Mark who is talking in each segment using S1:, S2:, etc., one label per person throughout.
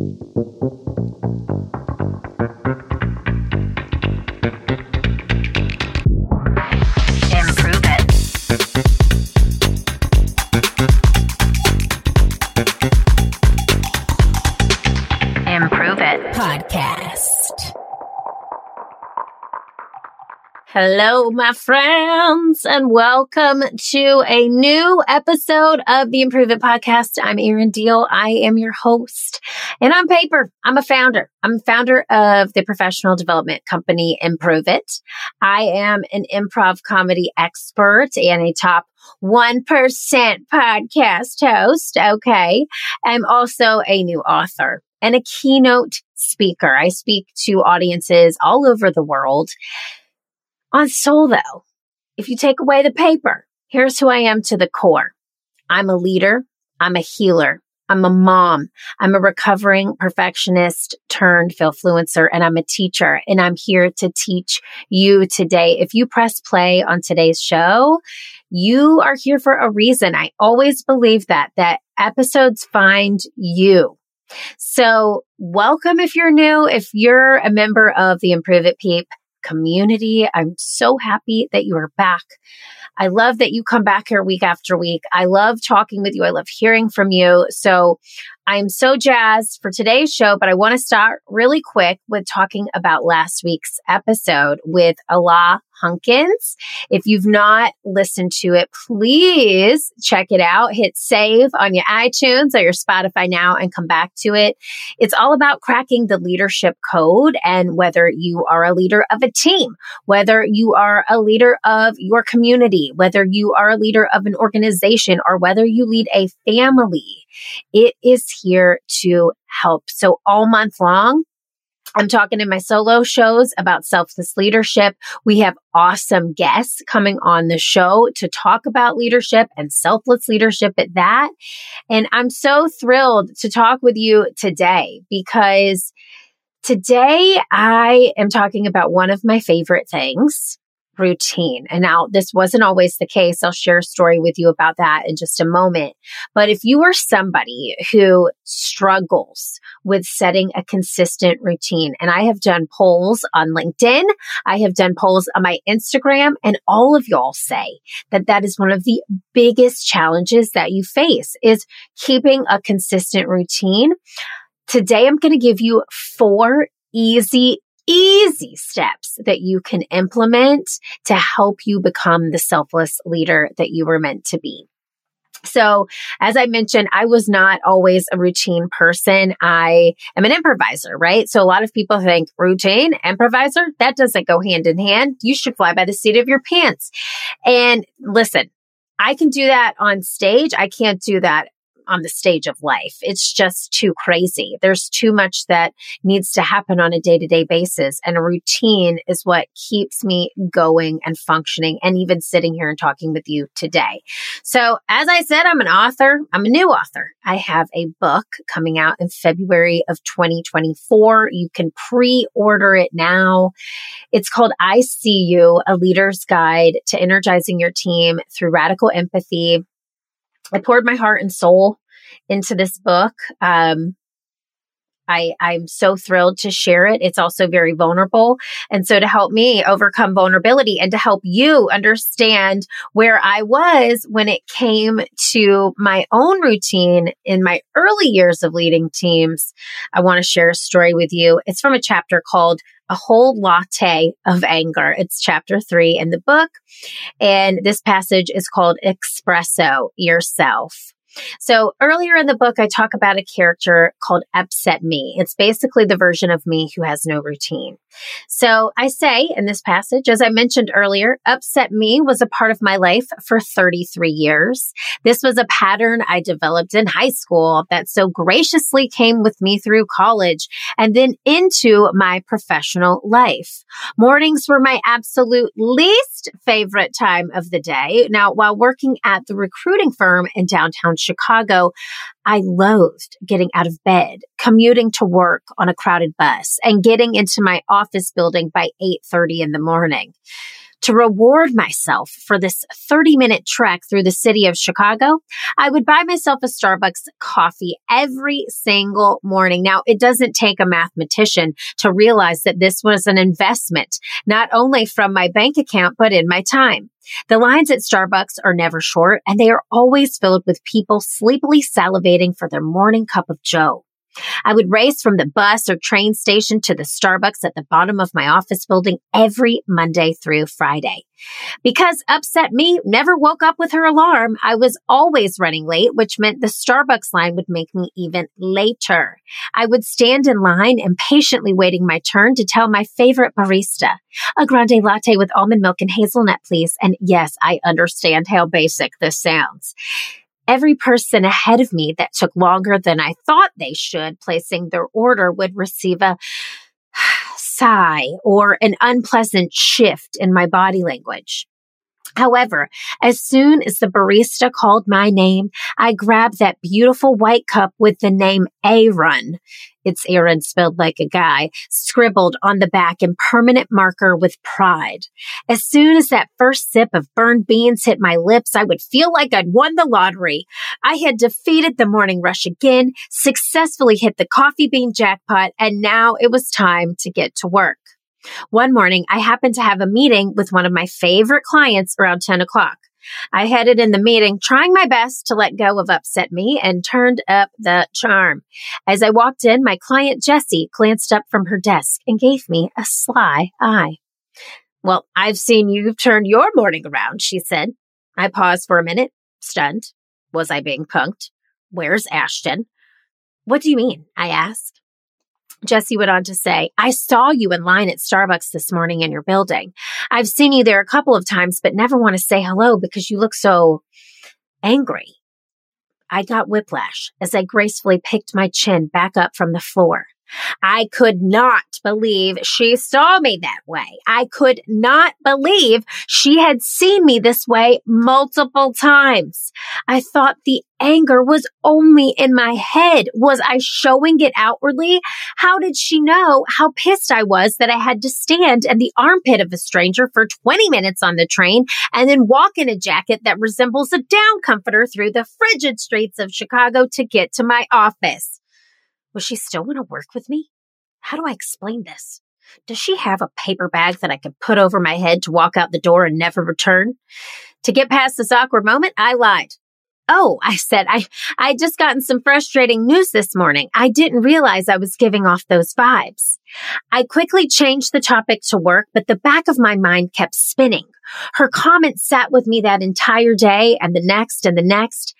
S1: Thank
S2: you.
S3: Hello, my friends, and welcome to a new episode of the Improve It podcast. I'm Erin Diehl. I am your host. And on paper, I'm a founder. I'm founder of the professional development company Improve It. I am an improv comedy expert and a top 1% podcast host. Okay. I'm also a new author and a keynote speaker. I speak to audiences all over the world. On soul, though, if you take away the paper, here's who I am to the core. I'm a leader. I'm a healer. I'm a mom. I'm a recovering perfectionist turned Philfluencer and I'm a teacher and I'm here to teach you today. If you press play on today's show, you are here for a reason. I always believe that, that episodes find you. So welcome if you're new. If you're a member of the Improve It Peep community, I'm so happy that you are back. I love that you come back here week after week. I love talking with you. I love hearing from you. So I'm so jazzed for today's show, but I want to start really quick with talking about last week's episode with Allah Hunkins. If you've not listened to it, please check it out. Hit save on your iTunes or your Spotify now and come back to it. It's all about cracking the leadership code and whether you are a leader of a team, whether you are a leader of your community, whether you are a leader of an organization, or whether you lead a family. It is here to help. So all month long, I'm talking in my solo shows about selfless leadership. We have awesome guests coming on the show to talk about leadership and selfless leadership at that. And I'm so thrilled to talk with you today because today I am talking about one of my favorite things routine. And now this wasn't always the case. I'll share a story with you about that in just a moment. But if you are somebody who struggles with setting a consistent routine, and I have done polls on LinkedIn, I have done polls on my Instagram, and all of y'all say that that is one of the biggest challenges that you face is keeping a consistent routine. Today, I'm going to give you four easy easy steps that you can implement to help you become the selfless leader that you were meant to be. So, as I mentioned, I was not always a routine person. I am an improviser, right? So, a lot of people think routine, improviser, that doesn't go hand in hand. You should fly by the seat of your pants. And listen, I can do that on stage. I can't do that on the stage of life. It's just too crazy. There's too much that needs to happen on a day to day basis. And a routine is what keeps me going and functioning and even sitting here and talking with you today. So, as I said, I'm an author. I'm a new author. I have a book coming out in February of 2024. You can pre order it now. It's called I See You, a leader's guide to energizing your team through radical empathy. I poured my heart and soul into this book. Um, I, I'm so thrilled to share it. It's also very vulnerable. And so to help me overcome vulnerability and to help you understand where I was when it came to my own routine in my early years of leading teams, I want to share a story with you. It's from a chapter called a whole latte of anger. It's chapter three in the book. And this passage is called Espresso Yourself. So earlier in the book, I talk about a character called Upset Me. It's basically the version of me who has no routine. So I say in this passage, as I mentioned earlier, Upset Me was a part of my life for 33 years. This was a pattern I developed in high school that so graciously came with me through college and then into my professional life. Mornings were my absolute least favorite time of the day. Now, while working at the recruiting firm in downtown Chicago, I loathed getting out of bed, commuting to work on a crowded bus, and getting into my office building by 8:30 in the morning. To reward myself for this 30 minute trek through the city of Chicago, I would buy myself a Starbucks coffee every single morning. Now, it doesn't take a mathematician to realize that this was an investment, not only from my bank account, but in my time. The lines at Starbucks are never short and they are always filled with people sleepily salivating for their morning cup of joe. I would race from the bus or train station to the Starbucks at the bottom of my office building every Monday through Friday. Because upset me never woke up with her alarm, I was always running late, which meant the Starbucks line would make me even later. I would stand in line impatiently waiting my turn to tell my favorite barista, a grande latte with almond milk and hazelnut, please. And yes, I understand how basic this sounds every person ahead of me that took longer than I thought they should placing their order would receive a sigh or an unpleasant shift in my body language. However, as soon as the barista called my name, I grabbed that beautiful white cup with the name Aaron. It's Aaron spelled like a guy, scribbled on the back in permanent marker with pride. As soon as that first sip of burned beans hit my lips, I would feel like I'd won the lottery. I had defeated the morning rush again, successfully hit the coffee bean jackpot, and now it was time to get to work. One morning, I happened to have a meeting with one of my favorite clients around 10 o'clock. I headed in the meeting, trying my best to let go of upset me and turned up the charm. As I walked in, my client Jessie glanced up from her desk and gave me a sly eye. Well, I've seen you've turned your morning around, she said. I paused for a minute, stunned. Was I being punked? Where's Ashton? What do you mean? I asked. Jessie went on to say, I saw you in line at Starbucks this morning in your building. I've seen you there a couple of times, but never want to say hello because you look so angry. I got whiplash as I gracefully picked my chin back up from the floor. I could not believe she saw me that way. I could not believe she had seen me this way multiple times. I thought the anger was only in my head. Was I showing it outwardly? How did she know how pissed I was that I had to stand in the armpit of a stranger for 20 minutes on the train and then walk in a jacket that resembles a down comforter through the frigid streets of Chicago to get to my office? Will she still want to work with me? How do I explain this? Does she have a paper bag that I could put over my head to walk out the door and never return? To get past this awkward moment, I lied. Oh, I said, I, I just gotten some frustrating news this morning. I didn't realize I was giving off those vibes. I quickly changed the topic to work, but the back of my mind kept spinning. Her comments sat with me that entire day and the next and the next.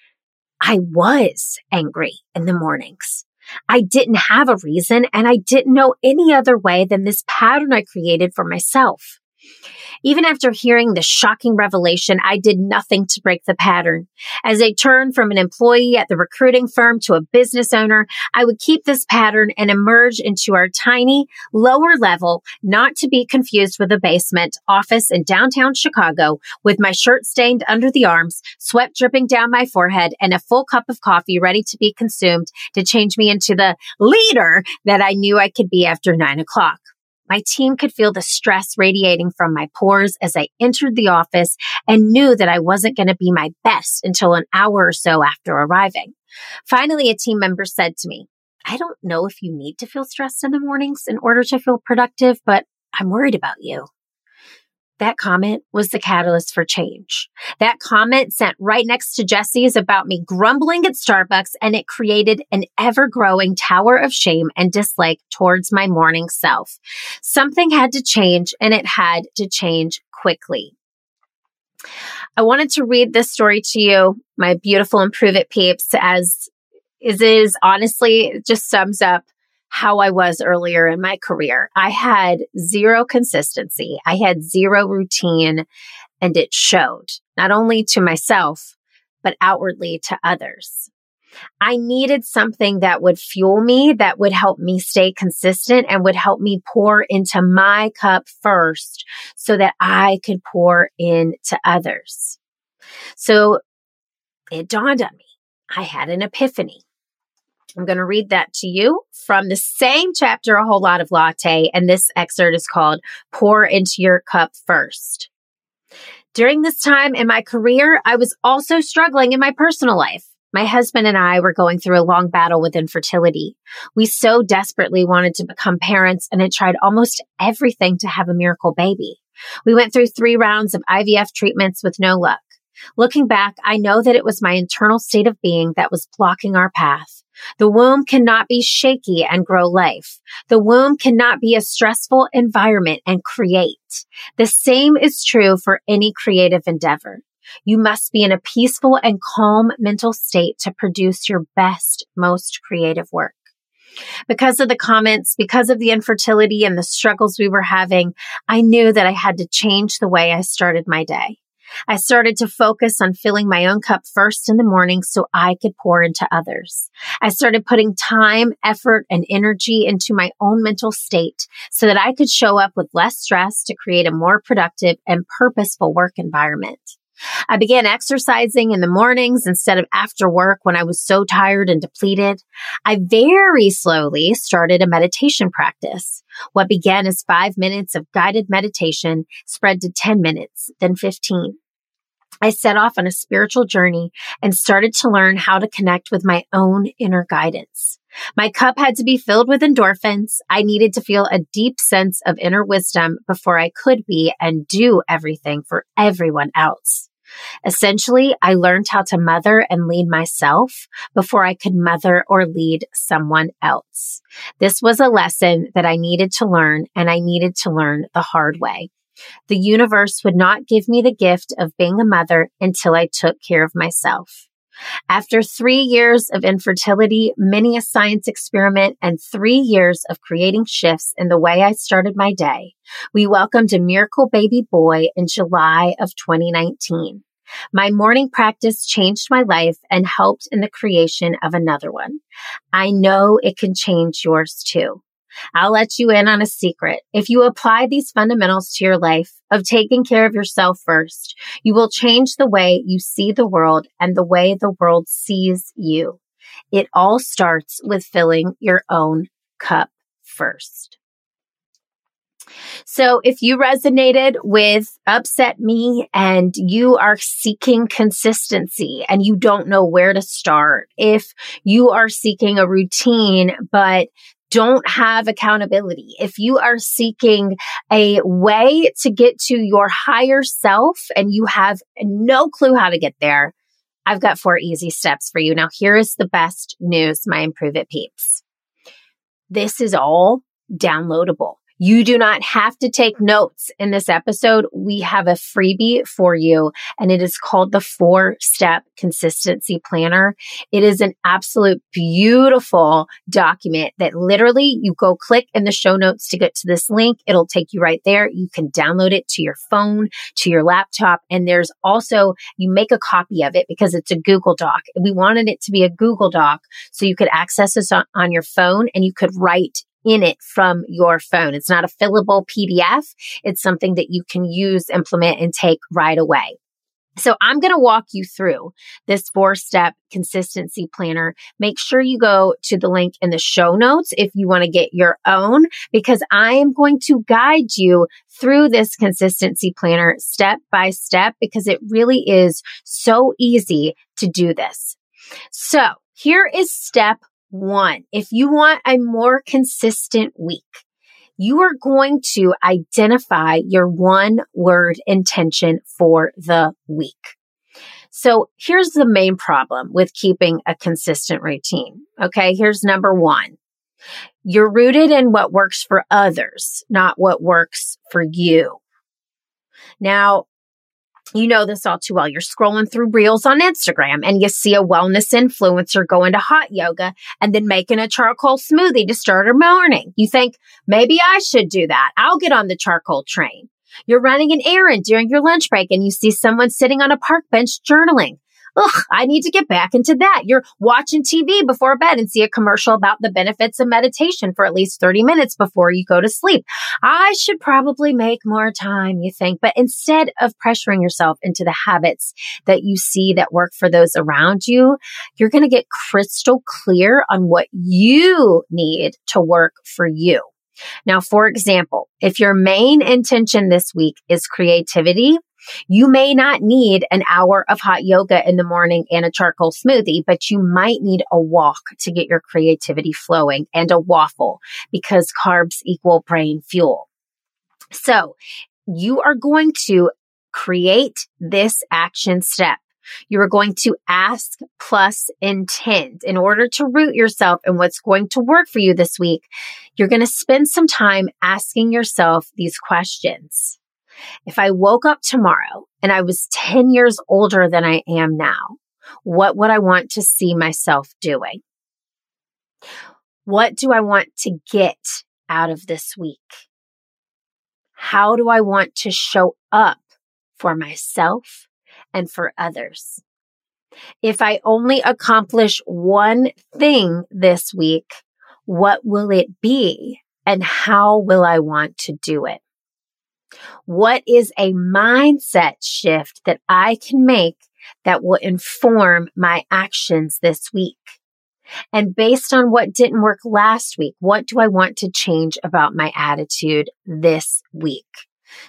S3: I was angry in the mornings. I didn't have a reason and I didn't know any other way than this pattern I created for myself. Even after hearing the shocking revelation, I did nothing to break the pattern. As I turned from an employee at the recruiting firm to a business owner, I would keep this pattern and emerge into our tiny, lower level, not to be confused with a basement office in downtown Chicago with my shirt stained under the arms, sweat dripping down my forehead, and a full cup of coffee ready to be consumed to change me into the leader that I knew I could be after nine o'clock. My team could feel the stress radiating from my pores as I entered the office and knew that I wasn't going to be my best until an hour or so after arriving. Finally, a team member said to me, I don't know if you need to feel stressed in the mornings in order to feel productive, but I'm worried about you. That comment was the catalyst for change. That comment sent right next to Jesse's about me grumbling at Starbucks and it created an ever growing tower of shame and dislike towards my morning self. Something had to change and it had to change quickly. I wanted to read this story to you, my beautiful Improve It peeps, as is honestly just sums up how I was earlier in my career. I had zero consistency. I had zero routine and it showed not only to myself, but outwardly to others. I needed something that would fuel me, that would help me stay consistent and would help me pour into my cup first so that I could pour into others. So it dawned on me. I had an epiphany. I'm going to read that to you from the same chapter, A Whole Lot of Latte. And this excerpt is called Pour Into Your Cup First. During this time in my career, I was also struggling in my personal life. My husband and I were going through a long battle with infertility. We so desperately wanted to become parents and had tried almost everything to have a miracle baby. We went through three rounds of IVF treatments with no luck. Looking back, I know that it was my internal state of being that was blocking our path. The womb cannot be shaky and grow life. The womb cannot be a stressful environment and create. The same is true for any creative endeavor. You must be in a peaceful and calm mental state to produce your best, most creative work. Because of the comments, because of the infertility and the struggles we were having, I knew that I had to change the way I started my day. I started to focus on filling my own cup first in the morning so I could pour into others. I started putting time, effort, and energy into my own mental state so that I could show up with less stress to create a more productive and purposeful work environment. I began exercising in the mornings instead of after work when I was so tired and depleted. I very slowly started a meditation practice. What began as five minutes of guided meditation spread to 10 minutes, then 15. I set off on a spiritual journey and started to learn how to connect with my own inner guidance. My cup had to be filled with endorphins. I needed to feel a deep sense of inner wisdom before I could be and do everything for everyone else. Essentially, I learned how to mother and lead myself before I could mother or lead someone else. This was a lesson that I needed to learn and I needed to learn the hard way. The universe would not give me the gift of being a mother until I took care of myself. After three years of infertility, many a science experiment, and three years of creating shifts in the way I started my day, we welcomed a miracle baby boy in July of 2019. My morning practice changed my life and helped in the creation of another one. I know it can change yours too. I'll let you in on a secret. If you apply these fundamentals to your life of taking care of yourself first, you will change the way you see the world and the way the world sees you. It all starts with filling your own cup first. So if you resonated with upset me and you are seeking consistency and you don't know where to start, if you are seeking a routine, but don't have accountability, if you are seeking a way to get to your higher self and you have no clue how to get there, I've got four easy steps for you. Now, here is the best news, my Improve It peeps. This is all downloadable. You do not have to take notes in this episode. We have a freebie for you and it is called the four step consistency planner. It is an absolute beautiful document that literally you go click in the show notes to get to this link. It'll take you right there. You can download it to your phone, to your laptop. And there's also, you make a copy of it because it's a Google Doc. We wanted it to be a Google Doc so you could access this on, on your phone and you could write in it from your phone. It's not a fillable PDF. It's something that you can use, implement, and take right away. So I'm going to walk you through this four step consistency planner. Make sure you go to the link in the show notes if you want to get your own, because I am going to guide you through this consistency planner step by step because it really is so easy to do this. So here is step one, if you want a more consistent week, you are going to identify your one word intention for the week. So here's the main problem with keeping a consistent routine. Okay. Here's number one. You're rooted in what works for others, not what works for you. Now, you know this all too well. You're scrolling through reels on Instagram and you see a wellness influencer going to hot yoga and then making a charcoal smoothie to start her morning. You think, maybe I should do that. I'll get on the charcoal train. You're running an errand during your lunch break and you see someone sitting on a park bench journaling. Ugh, I need to get back into that. You're watching TV before bed and see a commercial about the benefits of meditation for at least 30 minutes before you go to sleep. I should probably make more time, you think, but instead of pressuring yourself into the habits that you see that work for those around you, you're going to get crystal clear on what you need to work for you. Now, for example, if your main intention this week is creativity, You may not need an hour of hot yoga in the morning and a charcoal smoothie, but you might need a walk to get your creativity flowing and a waffle because carbs equal brain fuel. So you are going to create this action step. You are going to ask plus intend in order to root yourself in what's going to work for you this week. You're going to spend some time asking yourself these questions. If I woke up tomorrow and I was 10 years older than I am now, what would I want to see myself doing? What do I want to get out of this week? How do I want to show up for myself and for others? If I only accomplish one thing this week, what will it be and how will I want to do it? What is a mindset shift that I can make that will inform my actions this week? And based on what didn't work last week, what do I want to change about my attitude this week?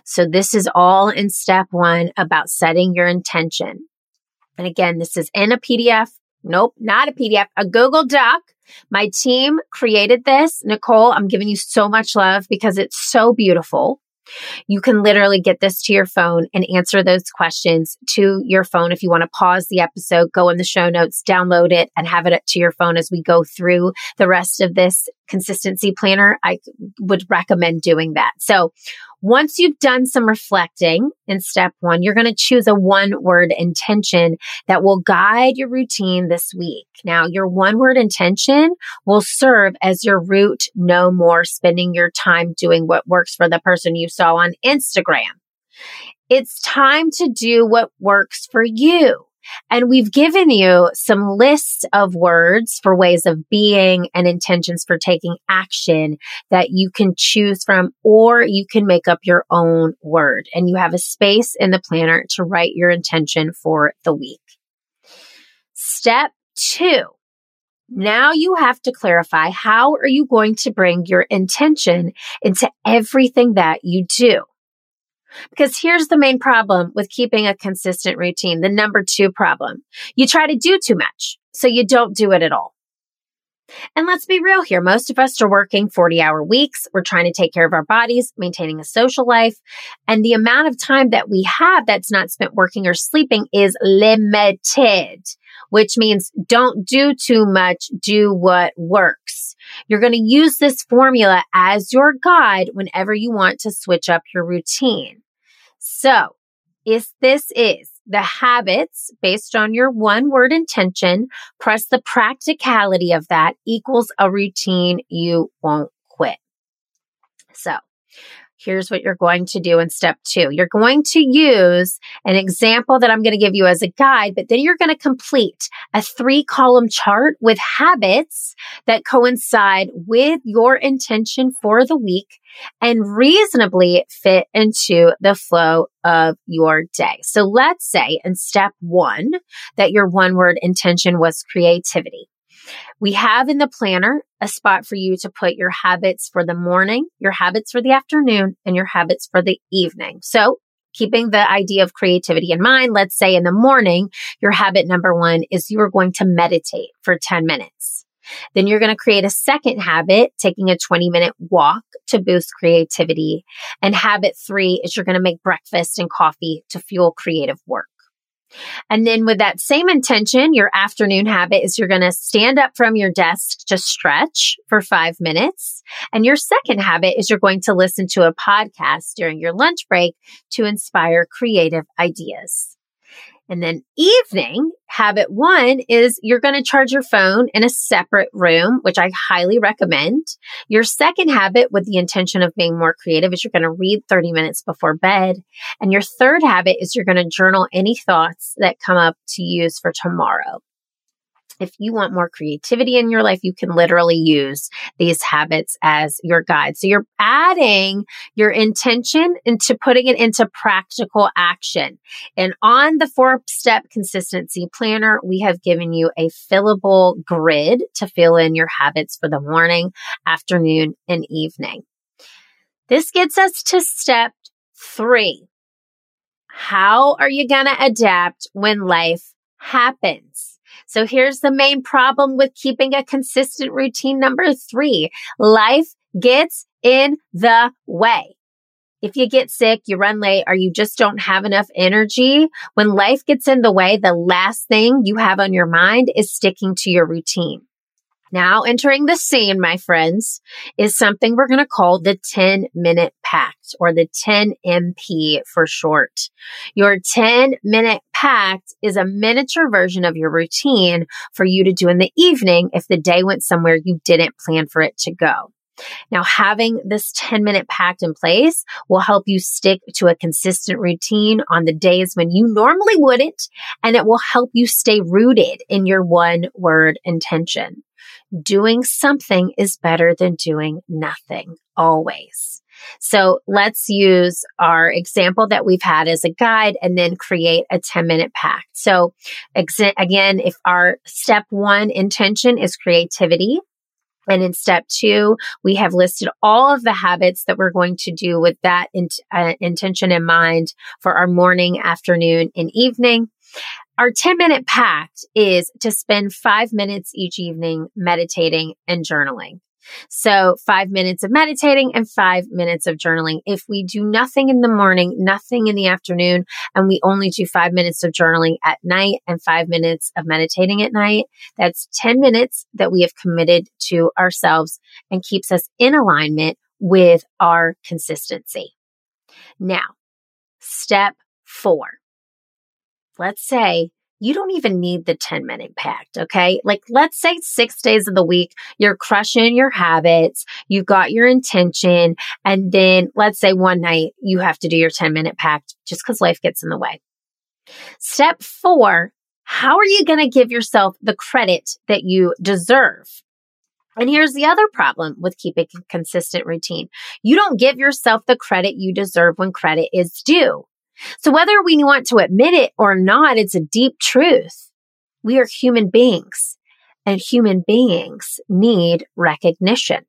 S3: So this is all in step one about setting your intention. And again, this is in a PDF. Nope, not a PDF, a Google Doc. My team created this. Nicole, I'm giving you so much love because it's so beautiful. You can literally get this to your phone and answer those questions to your phone. If you want to pause the episode, go in the show notes, download it, and have it up to your phone as we go through the rest of this consistency planner. I would recommend doing that. So once you've done some reflecting in step one, you're going to choose a one word intention that will guide your routine this week. Now, your one word intention will serve as your root no more spending your time doing what works for the person you saw on Instagram. It's time to do what works for you. And we've given you some lists of words for ways of being and intentions for taking action that you can choose from, or you can make up your own word. And you have a space in the planner to write your intention for the week. Step two. Now you have to clarify how are you going to bring your intention into everything that you do? Because here's the main problem with keeping a consistent routine. The number two problem. You try to do too much, so you don't do it at all. And let's be real here. Most of us are working 40 hour weeks. We're trying to take care of our bodies, maintaining a social life. And the amount of time that we have that's not spent working or sleeping is limited, which means don't do too much. Do what works. You're going to use this formula as your guide whenever you want to switch up your routine. So if this is the habits based on your one word intention, plus the practicality of that equals a routine you won't quit. So here's what you're going to do in step two. You're going to use an example that I'm going to give you as a guide, but then you're going to complete a three column chart with habits that coincide with your intention for the week and reasonably fit into the flow of your day. So let's say in step one that your one word intention was creativity. We have in the planner a spot for you to put your habits for the morning, your habits for the afternoon, and your habits for the evening. So keeping the idea of creativity in mind, let's say in the morning, your habit number one is you are going to meditate for 10 minutes. Then you're going to create a second habit, taking a 20 minute walk to boost creativity. And habit three is you're going to make breakfast and coffee to fuel creative work. And then with that same intention, your afternoon habit is you're going to stand up from your desk to stretch for five minutes. And your second habit is you're going to listen to a podcast during your lunch break to inspire creative ideas. And then evening habit one is you're going to charge your phone in a separate room, which I highly recommend. Your second habit with the intention of being more creative is you're going to read 30 minutes before bed. And your third habit is you're going to journal any thoughts that come up to use for tomorrow if you want more creativity in your life, you can literally use these habits as your guide. So you're adding your intention into putting it into practical action. And on the four step consistency planner, we have given you a fillable grid to fill in your habits for the morning, afternoon, and evening. This gets us to step three. How are you going to adapt when life happens? So here's the main problem with keeping a consistent routine. Number three, life gets in the way. If you get sick, you run late, or you just don't have enough energy, when life gets in the way, the last thing you have on your mind is sticking to your routine. Now entering the scene, my friends, is something we're going to call the 10 minute pact or the 10 MP for short. Your 10 minute pact is a miniature version of your routine for you to do in the evening if the day went somewhere you didn't plan for it to go. Now, having this 10 minute pact in place will help you stick to a consistent routine on the days when you normally wouldn't, and it will help you stay rooted in your one word intention doing something is better than doing nothing always. So let's use our example that we've had as a guide and then create a 10 minute pact. So again, if our step one intention is creativity, and in step two, we have listed all of the habits that we're going to do with that in, uh, intention in mind for our morning, afternoon, and evening. Our 10 minute pact is to spend five minutes each evening meditating and journaling. So five minutes of meditating and five minutes of journaling. If we do nothing in the morning, nothing in the afternoon, and we only do five minutes of journaling at night and five minutes of meditating at night, that's 10 minutes that we have committed to ourselves and keeps us in alignment with our consistency. Now, step four let's say you don't even need the 10 minute pact. Okay. Like let's say six days of the week, you're crushing your habits. You've got your intention. And then let's say one night you have to do your 10 minute pact just because life gets in the way. Step four. How are you going to give yourself the credit that you deserve? And here's the other problem with keeping a consistent routine. You don't give yourself the credit you deserve when credit is due. So whether we want to admit it or not, it's a deep truth. We are human beings and human beings need recognition.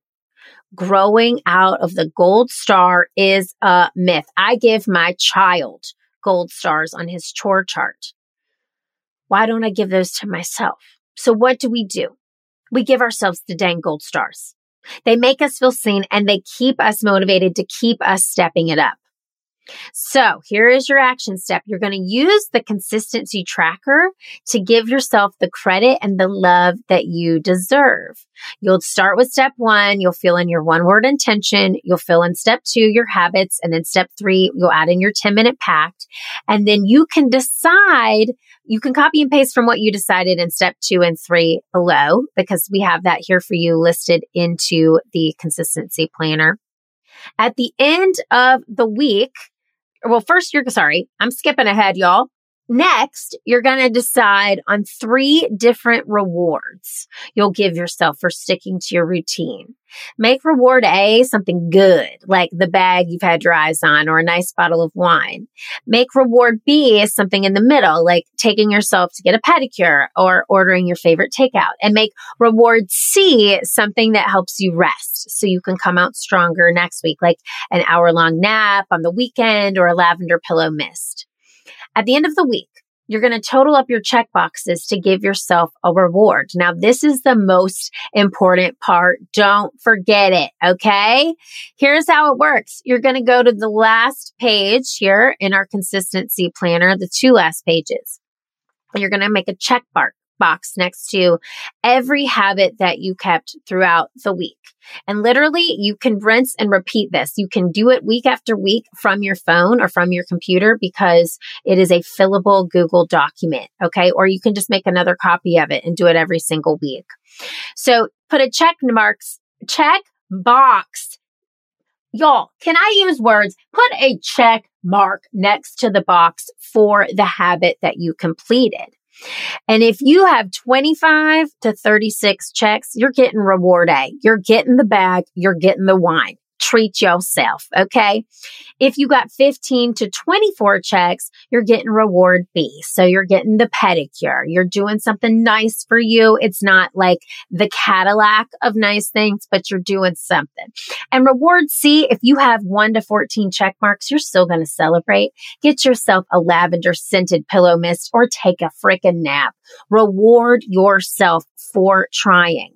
S3: Growing out of the gold star is a myth. I give my child gold stars on his chore chart. Why don't I give those to myself? So what do we do? We give ourselves the dang gold stars. They make us feel seen and they keep us motivated to keep us stepping it up. So here is your action step. You're going to use the consistency tracker to give yourself the credit and the love that you deserve. You'll start with step one. You'll fill in your one word intention. You'll fill in step two, your habits. And then step three, you'll add in your 10 minute pact. And then you can decide, you can copy and paste from what you decided in step two and three below because we have that here for you listed into the consistency planner. At the end of the week, well, first you're sorry, I'm skipping ahead, y'all. Next, you're going to decide on three different rewards you'll give yourself for sticking to your routine. Make reward A something good, like the bag you've had your eyes on or a nice bottle of wine. Make reward B something in the middle, like taking yourself to get a pedicure or ordering your favorite takeout. And make reward C something that helps you rest so you can come out stronger next week, like an hour long nap on the weekend or a lavender pillow mist. At the end of the week, you're going to total up your check boxes to give yourself a reward. Now, this is the most important part. Don't forget it. Okay. Here's how it works. You're going to go to the last page here in our consistency planner, the two last pages. You're going to make a check mark box next to every habit that you kept throughout the week. And literally, you can rinse and repeat this. You can do it week after week from your phone or from your computer because it is a fillable Google document. Okay. Or you can just make another copy of it and do it every single week. So put a check marks, check box. Y'all, can I use words? Put a check mark next to the box for the habit that you completed. And if you have 25 to 36 checks, you're getting reward A. You're getting the bag. You're getting the wine. Treat yourself. Okay. If you got 15 to 24 checks, you're getting reward B. So you're getting the pedicure. You're doing something nice for you. It's not like the Cadillac of nice things, but you're doing something. And reward C, if you have one to 14 check marks, you're still going to celebrate. Get yourself a lavender scented pillow mist or take a freaking nap. Reward yourself for trying.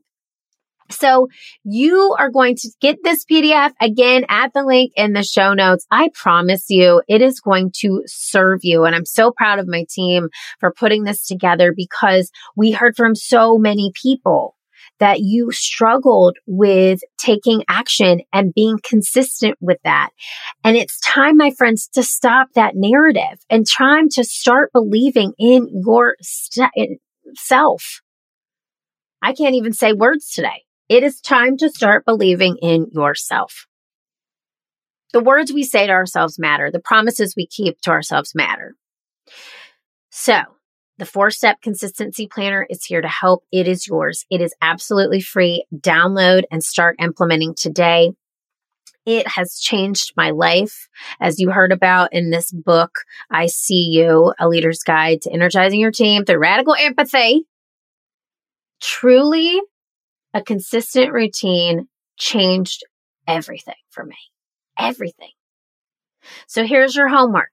S3: So you are going to get this PDF again at the link in the show notes. I promise you it is going to serve you. And I'm so proud of my team for putting this together because we heard from so many people that you struggled with taking action and being consistent with that. And it's time, my friends, to stop that narrative and time to start believing in yourself. I can't even say words today. It is time to start believing in yourself. The words we say to ourselves matter. The promises we keep to ourselves matter. So, the four step consistency planner is here to help. It is yours. It is absolutely free. Download and start implementing today. It has changed my life. As you heard about in this book, I See You, A Leader's Guide to Energizing Your Team Through Radical Empathy. Truly a consistent routine changed everything for me. Everything. So here's your homework.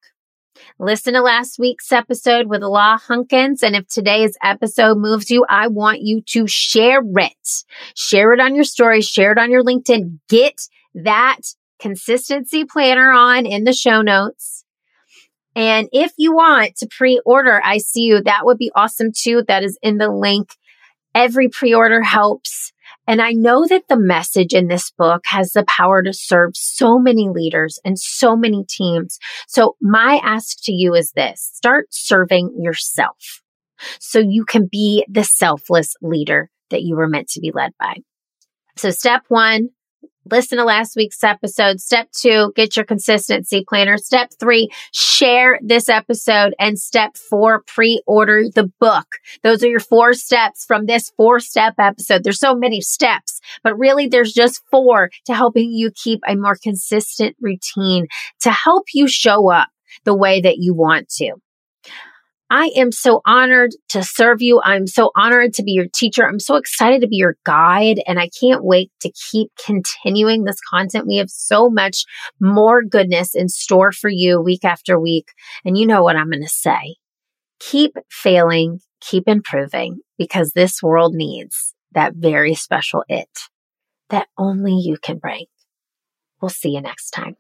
S3: Listen to last week's episode with Law Hunkins. And if today's episode moves you, I want you to share it. Share it on your story, share it on your LinkedIn. Get that consistency planner on in the show notes. And if you want to pre order I see you, that would be awesome too. That is in the link. Every pre order helps. And I know that the message in this book has the power to serve so many leaders and so many teams. So my ask to you is this, start serving yourself so you can be the selfless leader that you were meant to be led by. So step one, listen to last week's episode. Step two, get your consistency planner. Step three, share this episode. And step four, pre-order the book. Those are your four steps from this four step episode. There's so many steps, but really there's just four to helping you keep a more consistent routine to help you show up the way that you want to. I am so honored to serve you. I'm so honored to be your teacher. I'm so excited to be your guide and I can't wait to keep continuing this content. We have so much more goodness in store for you week after week. And you know what I'm going to say. Keep failing, keep improving because this world needs that very special it that only you can bring. We'll see you next time.